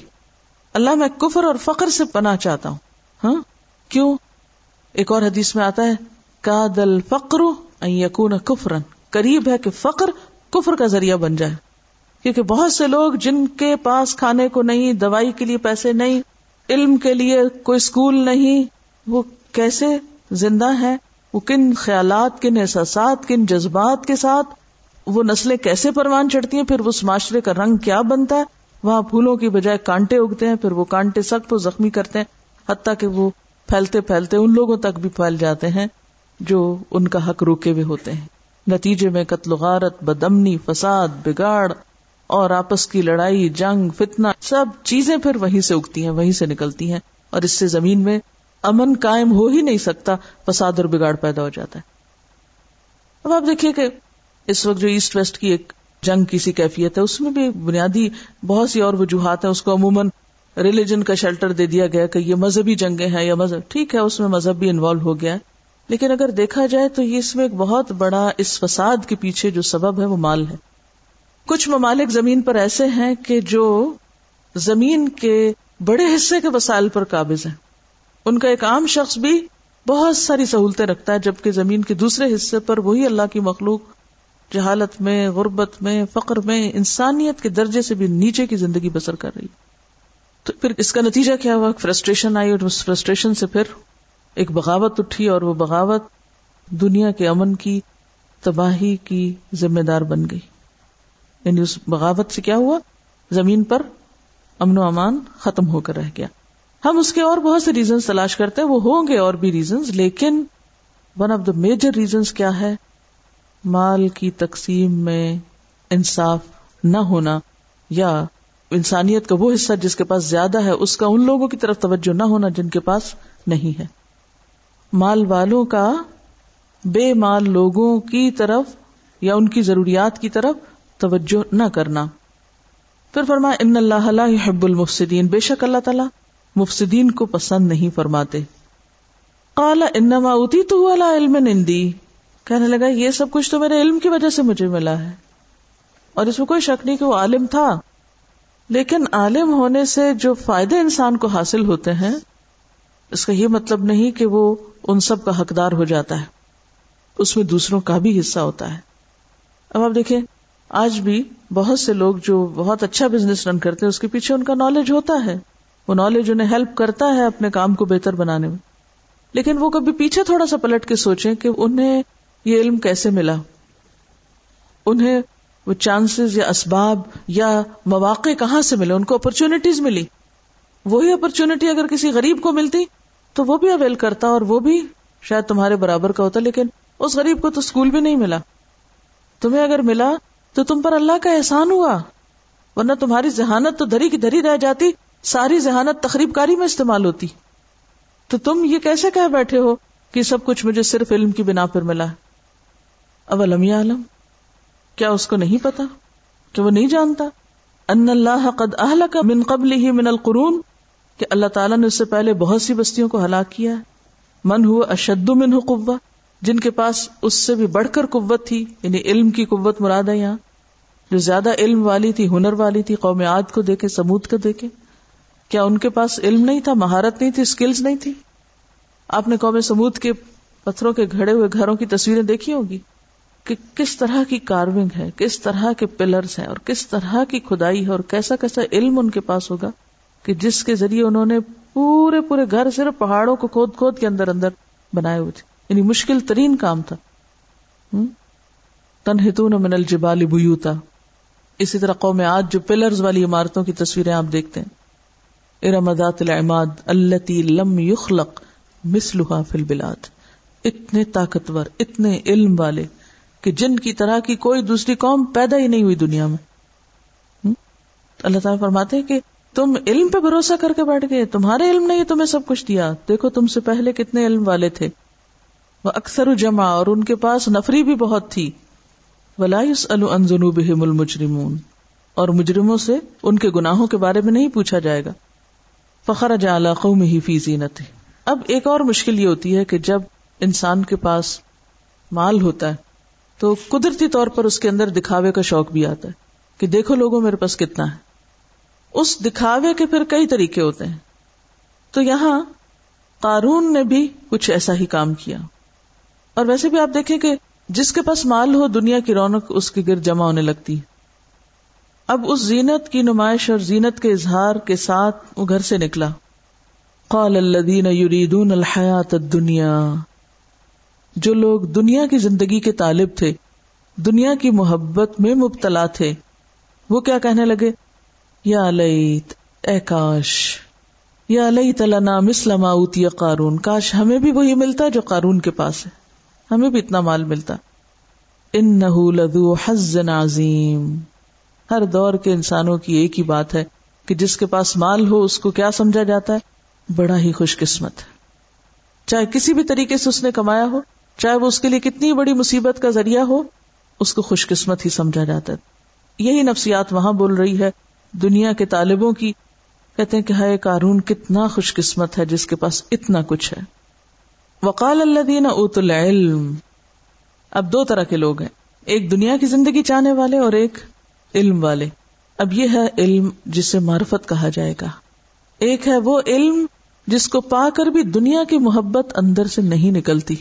اللہ، میں کفر اور فقر سے پناہ چاہتا ہوں۔ ہاں؟ کیوں؟ ایک اور حدیث میں آتا ہے کا دل فکر یقون کفرن قریب ہے کہ فقر کفر کا ذریعہ بن جائے۔ کیونکہ بہت سے لوگ جن کے پاس کھانے کو نہیں، دوائی کے لیے پیسے نہیں، علم کے لیے کوئی اسکول نہیں، وہ کیسے زندہ ہے وہ کن خیالات، کن احساسات، کن جذبات کے ساتھ وہ نسلیں کیسے پروان چڑھتی ہیں؟ پھر اس معاشرے کا رنگ کیا بنتا ہے؟ وہاں پھولوں کی بجائے کانٹے اگتے ہیں، پھر وہ کانٹے سخت و زخمی کرتے ہیں، حتیٰ کہ وہ پھیلتے پھیلتے ان لوگوں تک بھی پھیل جاتے ہیں جو ان کا حق روکے ہوئے ہوتے ہیں۔ نتیجے میں قتل غارت بدمنی فساد، بگاڑ اور آپس کی لڑائی، جنگ فتنا سب چیزیں پھر وہیں سے اگتی ہیں، وہیں سے نکلتی ہیں اور اس سے زمین میں امن قائم ہو ہی نہیں سکتا، فساد اور بگاڑ پیدا ہو جاتا ہے۔ اب آپ دیکھیے کہ اس وقت جو ایسٹ ویسٹ کی ایک جنگ کی سی کیفیت ہے، اس میں بھی بنیادی بہت سی اور وجوہات ہیں۔ اس کو عموماً ریلیجن کا شیلٹر دے دیا گیا کہ یہ مذہبی جنگیں ہیں یا مذہب، ٹھیک ہے، اس میں مذہب بھی انوالو ہو گیا ہے۔ لیکن اگر دیکھا جائے تو یہ اس میں ایک بہت بڑا اس فساد کے پیچھے جو سبب ہے وہ مال ہے۔ کچھ ممالک زمین پر ایسے ہیں کہ جو زمین کے بڑے حصے کے وسائل پر قابض ہیں۔ ان کا ایک عام شخص بھی بہت ساری سہولتیں رکھتا ہے، جبکہ زمین کے دوسرے حصے پر وہی اللہ کی مخلوق جہالت میں، غربت میں، فقر میں، انسانیت کے درجے سے بھی نیچے کی زندگی بسر کر رہی۔ تو پھر اس کا نتیجہ کیا ہوا؟ فرسٹریشن آئی اور اس فرسٹریشن سے پھر ایک بغاوت اٹھی اور وہ بغاوت دنیا کے امن کی، تباہی کی ذمہ دار بن گئی۔ یعنی اس بغاوت سے کیا ہوا؟ زمین پر امن و امان ختم ہو کر رہ گیا۔ ہم اس کے اور بہت سے ریزنس تلاش کرتے ہیں، وہ ہوں گے اور بھی ریزنس لیکن one of the major reasons کیا ہے؟ مال کی تقسیم میں انصاف نہ ہونا یا انسانیت کا وہ حصہ جس کے پاس زیادہ ہے، اس کا ان لوگوں کی طرف توجہ نہ ہونا جن کے پاس نہیں ہے۔ مال والوں کا بے مال لوگوں کی طرف یا ان کی ضروریات کی طرف توجہ نہ کرنا۔ پھر فرما ان اللہ حب المفسدین۔ بے شک اللہ تعالیٰ مفسدین کو پسند نہیں فرماتے۔ کالا انما اوتی تو علم نندی کہنے لگا، یہ سب کچھ تو میرے علم کی وجہ سے مجھے ملا ہے۔ اور اس میں کوئی شک نہیں کہ وہ عالم تھا۔ لیکن عالم ہونے سے جو فائدے انسان کو حاصل ہوتے ہیں اس کا یہ مطلب نہیں کہ وہ ان سب کا حقدار ہو جاتا ہے۔ اس میں دوسروں کا بھی حصہ ہوتا ہے۔ اب آپ دیکھیں، آج بھی بہت سے لوگ جو بہت اچھا بزنس رن کرتے ہیں، اس کے پیچھے ان کا نالج ہوتا ہے۔ وہ نالج انہیں ہیلپ کرتا ہے اپنے کام کو بہتر بنانے میں۔ لیکن وہ کبھی پیچھے تھوڑا سا پلٹ کے سوچیں کہ انہیں یہ علم کیسے ملا؟ انہیں وہ چانسز یا اسباب یا مواقع کہاں سے ملے؟ ان کو اپرچونٹیز ملی۔ وہی اپرچونٹی اگر کسی غریب کو ملتی تو وہ بھی اویل کرتا اور وہ بھی شاید تمہارے برابر کا ہوتا، لیکن اس غریب کو تو اسکول بھی نہیں ملا۔ تمہیں اگر ملا تو تم پر اللہ کا احسان ہوا، ورنہ تمہاری ذہانت تو دری کی دری رہ جاتی، ساری ذہانت تقریب کاری میں استعمال ہوتی۔ تو تم یہ کیسے کہہ بیٹھے ہو کہ سب کچھ مجھے صرف علم کی بنا پر ملا؟ اولم یا عالم کیا اس کو نہیں پتا کہ وہ نہیں جانتا؟ ان اللہ قد اہلک من قبل ہی من القرون؟ کہ اللہ تعالیٰ نے اس سے پہلے بہت سی بستیوں کو ہلاک کیا ہے۔ من ہوا اشد من قوہ، جن کے پاس اس سے بھی بڑھ کر قوت تھی یعنی علم کی قوت مراد ہے یہاں۔ جو زیادہ علم والی تھی، ہنر والی تھی، قوم عاد کو دیکھے سمود کو دیکھے۔ کیا ان کے پاس علم نہیں تھا، مہارت نہیں تھی اسکلز نہیں تھی؟ آپ نے قوم سمود کے پتھروں کے گھڑے ہوئے گھروں کی تصویریں دیکھی ہوگی کہ کس طرح کی کارونگ ہے، کس طرح کے پلرز ہیں، اور کس طرح کی کھدائی ہے، اور کیسا کیسا علم ان کے پاس ہوگا؟ کہ جس کے ذریعے انہوں نے پورے پورے گھر صرف پہاڑوں کو کھود کھود کے اندر اندر بنائے ہوئے تھے۔ یعنی مشکل ترین کام تھا۔ تنہتون من الجبال بیوتا۔ اسی طرح قوم آج جو پلرز والی عمارتوں کی تصویریں آپ دیکھتے ہیں۔ ارمدات العماد التی لم یخلق مثلها فی البلاد۔ اتنے طاقتور، اتنے علم والے کہ جن کی طرح کی کوئی دوسری قوم پیدا ہی نہیں ہوئی دنیا میں۔ اللہ تعالیٰ فرماتے ہیں کہ تم علم پہ بھروسہ کر کے بیٹھ گئے، تمہارے علم نے تمہیں سب کچھ دیا۔ دیکھو، تم سے پہلے کتنے علم والے تھے۔ وہ اکثر جمع اور ان کے پاس نفری بھی بہت تھی۔ ولایوس الجنوب المجرمون۔ اور مجرموں سے ان کے گناہوں کے بارے میں نہیں پوچھا جائے گا۔ فخر جالا قوم ہی فی زینت اب ایک اور مشکل یہ ہوتی ہے کہ جب انسان کے پاس مال ہوتا ہے، تو قدرتی طور پر اس کے اندر دکھاوے کا شوق بھی آتا ہے کہ دیکھو لوگوں، میرے پاس کتنا ہے۔ اس دکھاوے کے پھر کئی طریقے ہوتے ہیں۔ تو یہاں قارون نے بھی کچھ ایسا ہی کام کیا۔ اور ویسے بھی آپ دیکھیں کہ جس کے پاس مال ہو دنیا کی رونق اس کے گرد جمع ہونے لگتی۔ اب اس زینت کی نمائش اور زینت کے اظہار کے ساتھ وہ گھر سے نکلا۔ قال الذین یریدون الحیات الدنیا۔ جو لوگ دنیا کی زندگی کے طالب تھے، دنیا کی محبت میں مبتلا تھے، وہ کیا کہنے لگے؟ یا لیت، اے کاش، یا لئی تلنا مسلم اوتی قارون، کاش ہمیں بھی وہی ملتا جو قارون کے پاس ہے، ہمیں بھی اتنا مال ملتا۔ ان لدو حزن عظیم۔ ہر دور کے انسانوں کی ایک ہی بات ہے کہ جس کے پاس مال ہو، اس کو کیا سمجھا جاتا ہے؟ بڑا ہی خوش قسمت۔ چاہے کسی بھی طریقے سے اس نے کمایا ہو، چاہے وہ اس کے لیے کتنی بڑی مصیبت کا ذریعہ ہو، اس کو خوش قسمت ہی سمجھا جاتا ہے۔ یہی نفسیات وہاں بول رہی ہے دنیا کے طالبوں کی، کہتے ہیں کہ ہائے کارون کتنا خوش قسمت ہے جس کے پاس اتنا کچھ ہے۔ وقال اللہ دین ات العلم۔ اب دو طرح کے لوگ ہیں۔ ایک دنیا کی زندگی چاہنے والے اور ایک علم والے۔ اب یہ ہے علم جسے معرفت کہا جائے گا۔ ایک ہے وہ علم جس کو پا کر بھی دنیا کی محبت اندر سے نہیں نکلتی۔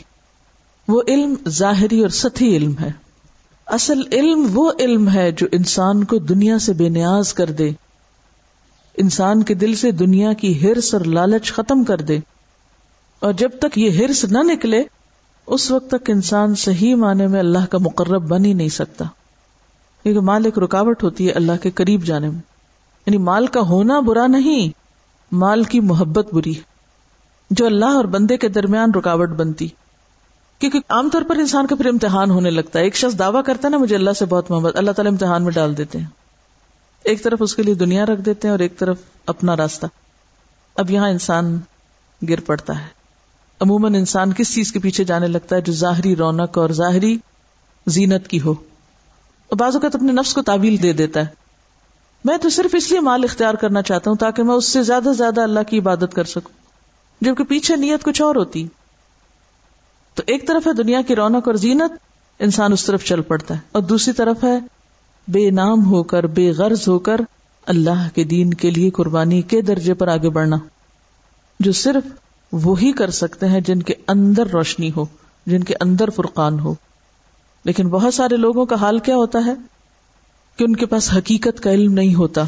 وہ علم ظاہری اور ستی علم ہے۔ اصل علم وہ علم ہے جو انسان کو دنیا سے بے نیاز کر دے۔ انسان کے دل سے دنیا کی ہرس اور لالچ ختم کر دے۔ اور جب تک یہ ہرس نہ نکلے، اس وقت تک انسان صحیح معنی میں اللہ کا مقرب بن ہی نہیں سکتا۔ کیونکہ مال ایک رکاوٹ ہوتی ہے اللہ کے قریب جانے میں۔ یعنی مال کا ہونا برا نہیں، مال کی محبت بری جو اللہ اور بندے کے درمیان رکاوٹ بنتی۔ کیونکہ عام طور پر انسان کا پھر امتحان ہونے لگتا ہے۔ ایک شخص دعویٰ کرتا ہے نا، مجھے اللہ سے بہت محبت، اللہ تعالیٰ امتحان میں ڈال دیتے ہیں۔ ایک طرف اس کے لیے دنیا رکھ دیتے ہیں اور ایک طرف اپنا راستہ۔ اب یہاں انسان گر پڑتا ہے۔ عموماً انسان کس چیز کے پیچھے جانے لگتا ہے جو ظاہری رونق اور ظاہری زینت کی ہو۔ بعض اوقات اپنے نفس کو تعویل دے دیتا ہے۔ میں تو صرف اس لیے مال اختیار کرنا چاہتا ہوں تاکہ میں اس سے زیادہ سے زیادہ اللہ کی عبادت کر سکوں۔ جبکہ پیچھے نیت کچھ اور ہوتی۔ تو ایک طرف ہے دنیا کی رونق اور زینت، انسان اس طرف چل پڑتا ہے۔ اور دوسری طرف ہے بے نام ہو کر، بے غرض ہو کر اللہ کے دین کے لیے قربانی کے درجے پر آگے بڑھنا۔ جو صرف وہی کر سکتے ہیں جن کے اندر روشنی ہو، جن کے اندر فرقان ہو۔ لیکن بہت سارے لوگوں کا حال کیا ہوتا ہے؟ کہ ان کے پاس حقیقت کا علم نہیں ہوتا،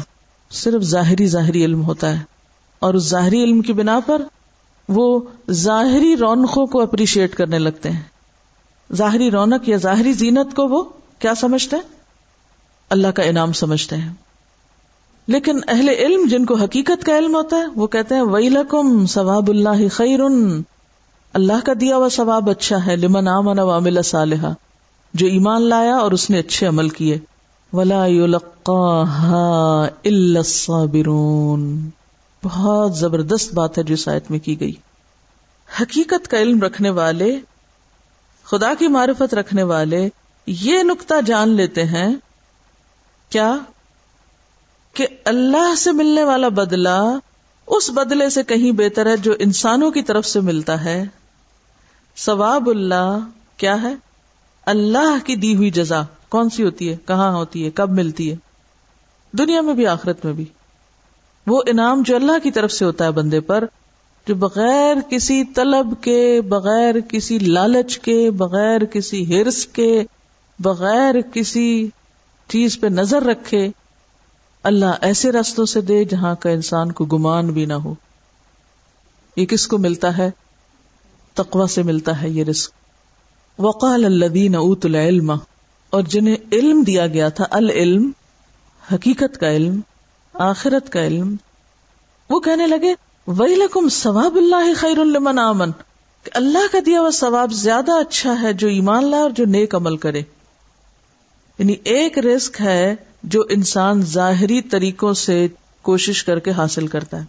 صرف ظاہری ظاہری علم ہوتا ہے۔ اور اس ظاہری علم کی بنا پر وہ ظاہری رونقوں کو اپریشیٹ کرنے لگتے ہیں۔ ظاہری رونق یا ظاہری زینت کو وہ کیا سمجھتے ہیں؟ اللہ کا انعام سمجھتے ہیں۔ لیکن اہل علم جن کو حقیقت کا علم ہوتا ہے، وہ کہتے ہیں وئی لکم ثواب اللہ خیر اللہ کا دیا ہوا ثواب اچھا ہے، لمن آمن وعمل صالحہ جو ایمان لایا اور اس نے اچھے عمل کیے۔ ولا الصابرون۔ بہت زبردست بات ہے جو آیت میں کی گئی۔ حقیقت کا علم رکھنے والے، خدا کی معرفت رکھنے والے یہ نقطہ جان لیتے ہیں، کیا؟ کہ اللہ سے ملنے والا بدلہ اس بدلے سے کہیں بہتر ہے جو انسانوں کی طرف سے ملتا ہے۔ ثواب اللہ کیا ہے؟ اللہ کی دی ہوئی جزا۔ کون سی ہوتی ہے؟ کہاں ہوتی ہے؟ کب ملتی ہے؟ دنیا میں بھی، آخرت میں بھی۔ وہ انعام جو اللہ کی طرف سے ہوتا ہے بندے پر، جو بغیر کسی طلب کے، بغیر کسی لالچ کے، بغیر کسی ہرس کے، بغیر کسی چیز پہ نظر رکھے، اللہ ایسے راستوں سے دے جہاں کا انسان کو گمان بھی نہ ہو۔ یہ کس کو ملتا ہے؟ تقوا سے ملتا ہے یہ رسک وقال الدین اوت العلم، اور جنہیں علم دیا گیا تھا، العلم، حقیقت کا علم آخرت کا علم۔ وہ کہنے لگے وہی لکم ثواب اللہ خیر المن امن کہ اللہ کا دیا ہوا ثواب زیادہ اچھا ہے جو ایمان لائے اور جو نیک عمل کرے۔ یعنی ایک رسک ہے جو انسان ظاہری طریقوں سے کوشش کر کے حاصل کرتا ہے۔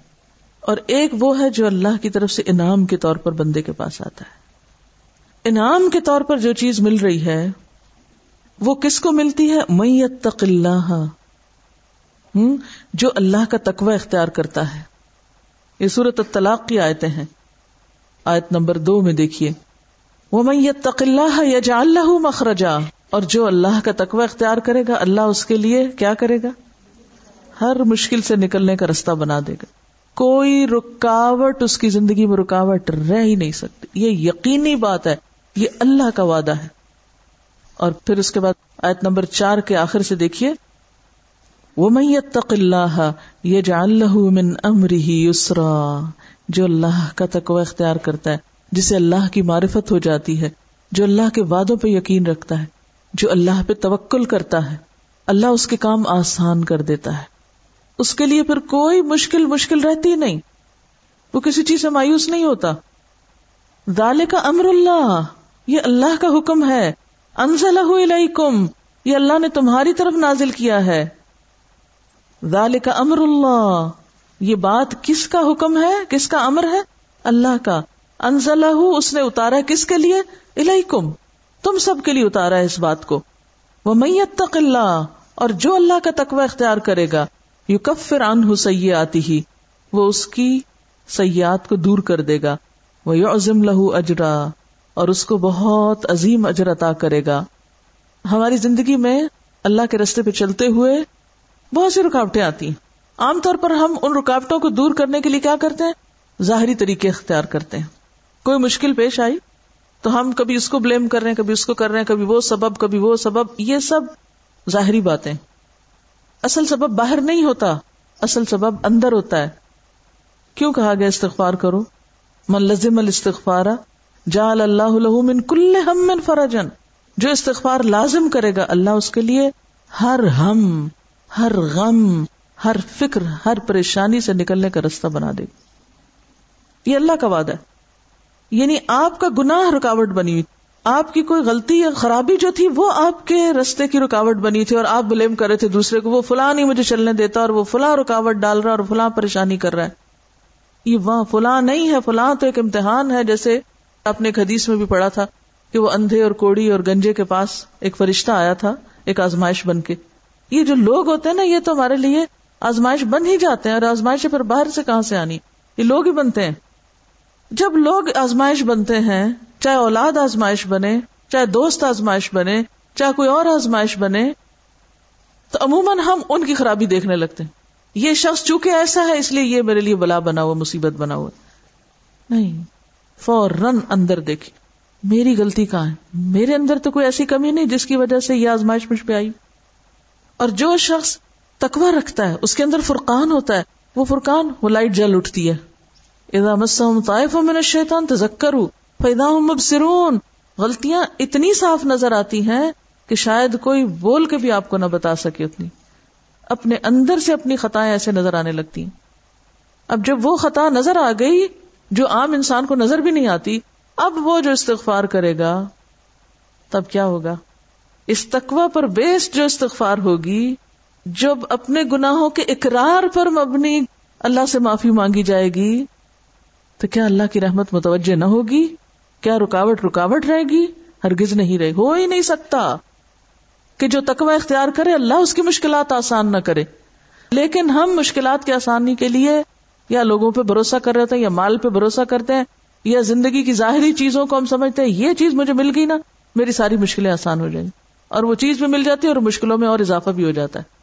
اور ایک وہ ہے جو اللہ کی طرف سے انعام کے طور پر بندے کے پاس آتا ہے۔ انعام کے طور پر جو چیز مل رہی ہے، وہ کس کو ملتی ہے؟ میت تق جو اللہ کا تقوی اختیار کرتا ہے۔ یہ صورت طلاق کی آیتیں ہیں۔ آیت نمبر دو میں دیکھیے۔ وہ میت تق اللہ یا جا اللہ مخرجا۔ اور جو اللہ کا تقوی اختیار کرے گا، اللہ اس کے لیے کیا کرے گا؟ ہر مشکل سے نکلنے کا رستہ بنا دے گا۔ کوئی رکاوٹ اس کی زندگی میں رکاوٹ رہ ہی نہیں سکتی۔ یہ یقینی بات ہے۔ یہ اللہ کا وعدہ ہے۔ اور پھر اس کے بعد آیت نمبر چار کے آخر سے دیکھیے۔ وہ میت تق اللہ یہ جا اللہ من جو اللہ کا تقوی اختیار کرتا ہے، جسے اللہ کی معرفت ہو جاتی ہے، جو اللہ کے وعدوں پہ یقین رکھتا ہے، جو اللہ پہ توکل کرتا ہے، اللہ اس کے کام آسان کر دیتا ہے۔ اس کے لیے پھر کوئی مشکل مشکل رہتی نہیں۔ وہ کسی چیز سے مایوس نہیں ہوتا۔ دال کا امر اللہ، یہ اللہ کا حکم ہے۔ انزلہ الیکم، یہ اللہ نے تمہاری طرف نازل کیا ہے۔ دال کا امر اللہ۔ یہ بات کس کا حکم ہے؟ کس کا امر ہے؟ اللہ کا۔ انزلہ، اس نے اتارا کس کے لیے؟ الیکم۔ تم سب کے لیے اتارا ہے اس بات کو۔ وہ میت اللہ۔ اور جو اللہ کا تقوی اختیار کرے گا یو کفر ان سی آتی ہی وہ اس کی سیاحت کو دور کر دے گا۔ وہ یو عظم لہو اجرا۔ اور اس کو بہت عظیم اجر عطا کرے گا۔ ہماری زندگی میں اللہ کے رستے پہ چلتے ہوئے بہت سی رکاوٹیں آتی ہیں۔ عام طور پر ہم ان رکاوٹوں کو دور کرنے کے لیے کیا کرتے ہیں؟ ظاہری طریقے اختیار کرتے ہیں۔ کوئی مشکل پیش آئی تو ہم کبھی اس کو بلیم کر رہے ہیں، کبھی اس کو کر رہے ہیں، کبھی وہ سبب، کبھی وہ سبب۔ یہ سب ظاہری باتیں۔ اصل سبب باہر نہیں ہوتا، اصل سبب اندر ہوتا ہے۔ کیوں کہا گیا استغفار کرو؟ من لزم الاستغفار جال اللہ من کل ہم من فرجن جو استغفار لازم کرے گا اللہ اس کے لیے ہر ہم۔ ہر غم، ہر فکر، ہر پریشانی سے نکلنے کا رستہ بنا دے گا یہ اللہ کا وعدہ ہے۔ یعنی آپ کا گناہ رکاوٹ بنی ہوئی۔ آپ کی کوئی غلطی یا خرابی جو تھی، وہ آپ کے رستے کی رکاوٹ بنی تھی اور آپ بلیم کر رہے تھے دوسرے کو، وہ فلاں نہیں مجھے چلنے دیتا اور وہ فلاں رکاوٹ ڈال رہا اور فلاں پریشانی کر رہا ہے۔ یہ وہاں فلاں نہیں ہے، فلاں تو ایک امتحان ہے، جیسے آپ نے ایک حدیث میں بھی پڑھا تھا کہ وہ اندھے اور کوڑی اور گنجے کے پاس ایک فرشتہ آیا تھا، ایک آزمائش بن کے۔ یہ جو لوگ ہوتے ہیں نا، یہ تو ہمارے لیے آزمائش بن ہی جاتے ہیں اور آزمائش پھر باہر سے کہاں سے آنی؟ یہ لوگ ہی بنتے ہیں۔ جب لوگ آزمائش بنتے ہیں، چاہے اولاد آزمائش بنے، چاہے دوست آزمائش بنے، چاہے کوئی اور آزمائش بنے، تو عموماً ہم ان کی خرابی دیکھنے لگتے ہیں۔ یہ شخص چونکہ ایسا ہے، اس لیے یہ میرے لیے بلا بنا ہوا، مصیبت بنا ہوا۔ نہیں فور رن اندر دیکھی میری غلطی کہاں ہے؟ میرے اندر تو کوئی ایسی کمی نہیں جس کی وجہ سے یہ آزمائش مجھ پہ آئی۔ اور جو شخص تکوا رکھتا ہے، اس کے اندر فرقان ہوتا ہے، وہ فرقان وہ لائٹ جل اٹھتی ہے۔ اذا مسهم طائف من الشیطان تذکروا فاذا هم مبصرون۔ غلطیاں اتنی صاف نظر آتی ہیں کہ شاید کوئی بول کے بھی آپ کو نہ بتا سکے اتنی۔ اپنے اندر سے اپنی خطائیں ایسے نظر آنے لگتی ہیں اب جب وہ خطا نظر آ گئی، جو عام انسان کو نظر بھی نہیں آتی، اب وہ جو استغفار کرے گا، تب کیا ہوگا؟ اس تقوی پر بیسڈ جو استغفار ہوگی، جب اپنے گناہوں کے اقرار پر مبنی اللہ سے معافی مانگی جائے گی، تو کیا اللہ کی رحمت متوجہ نہ ہوگی؟ کیا رکاوٹ رکاوٹ رہے گی؟ ہرگز نہیں رہے، ہو ہی نہیں سکتا کہ جو تقوی اختیار کرے، اللہ اس کی مشکلات آسان نہ کرے۔ لیکن ہم مشکلات کی آسانی کے لیے یا لوگوں پہ بھروسہ کر رہے ہیں یا مال پہ بھروسہ کرتے ہیں، یا زندگی کی ظاہری چیزوں کو ہم سمجھتے ہیں، یہ چیز مجھے مل گئی نا، میری ساری مشکلیں آسان ہو جائیں۔ گی اور وہ چیز بھی مل جاتی ہے اور مشکلوں میں اور اضافہ بھی ہو جاتا ہے۔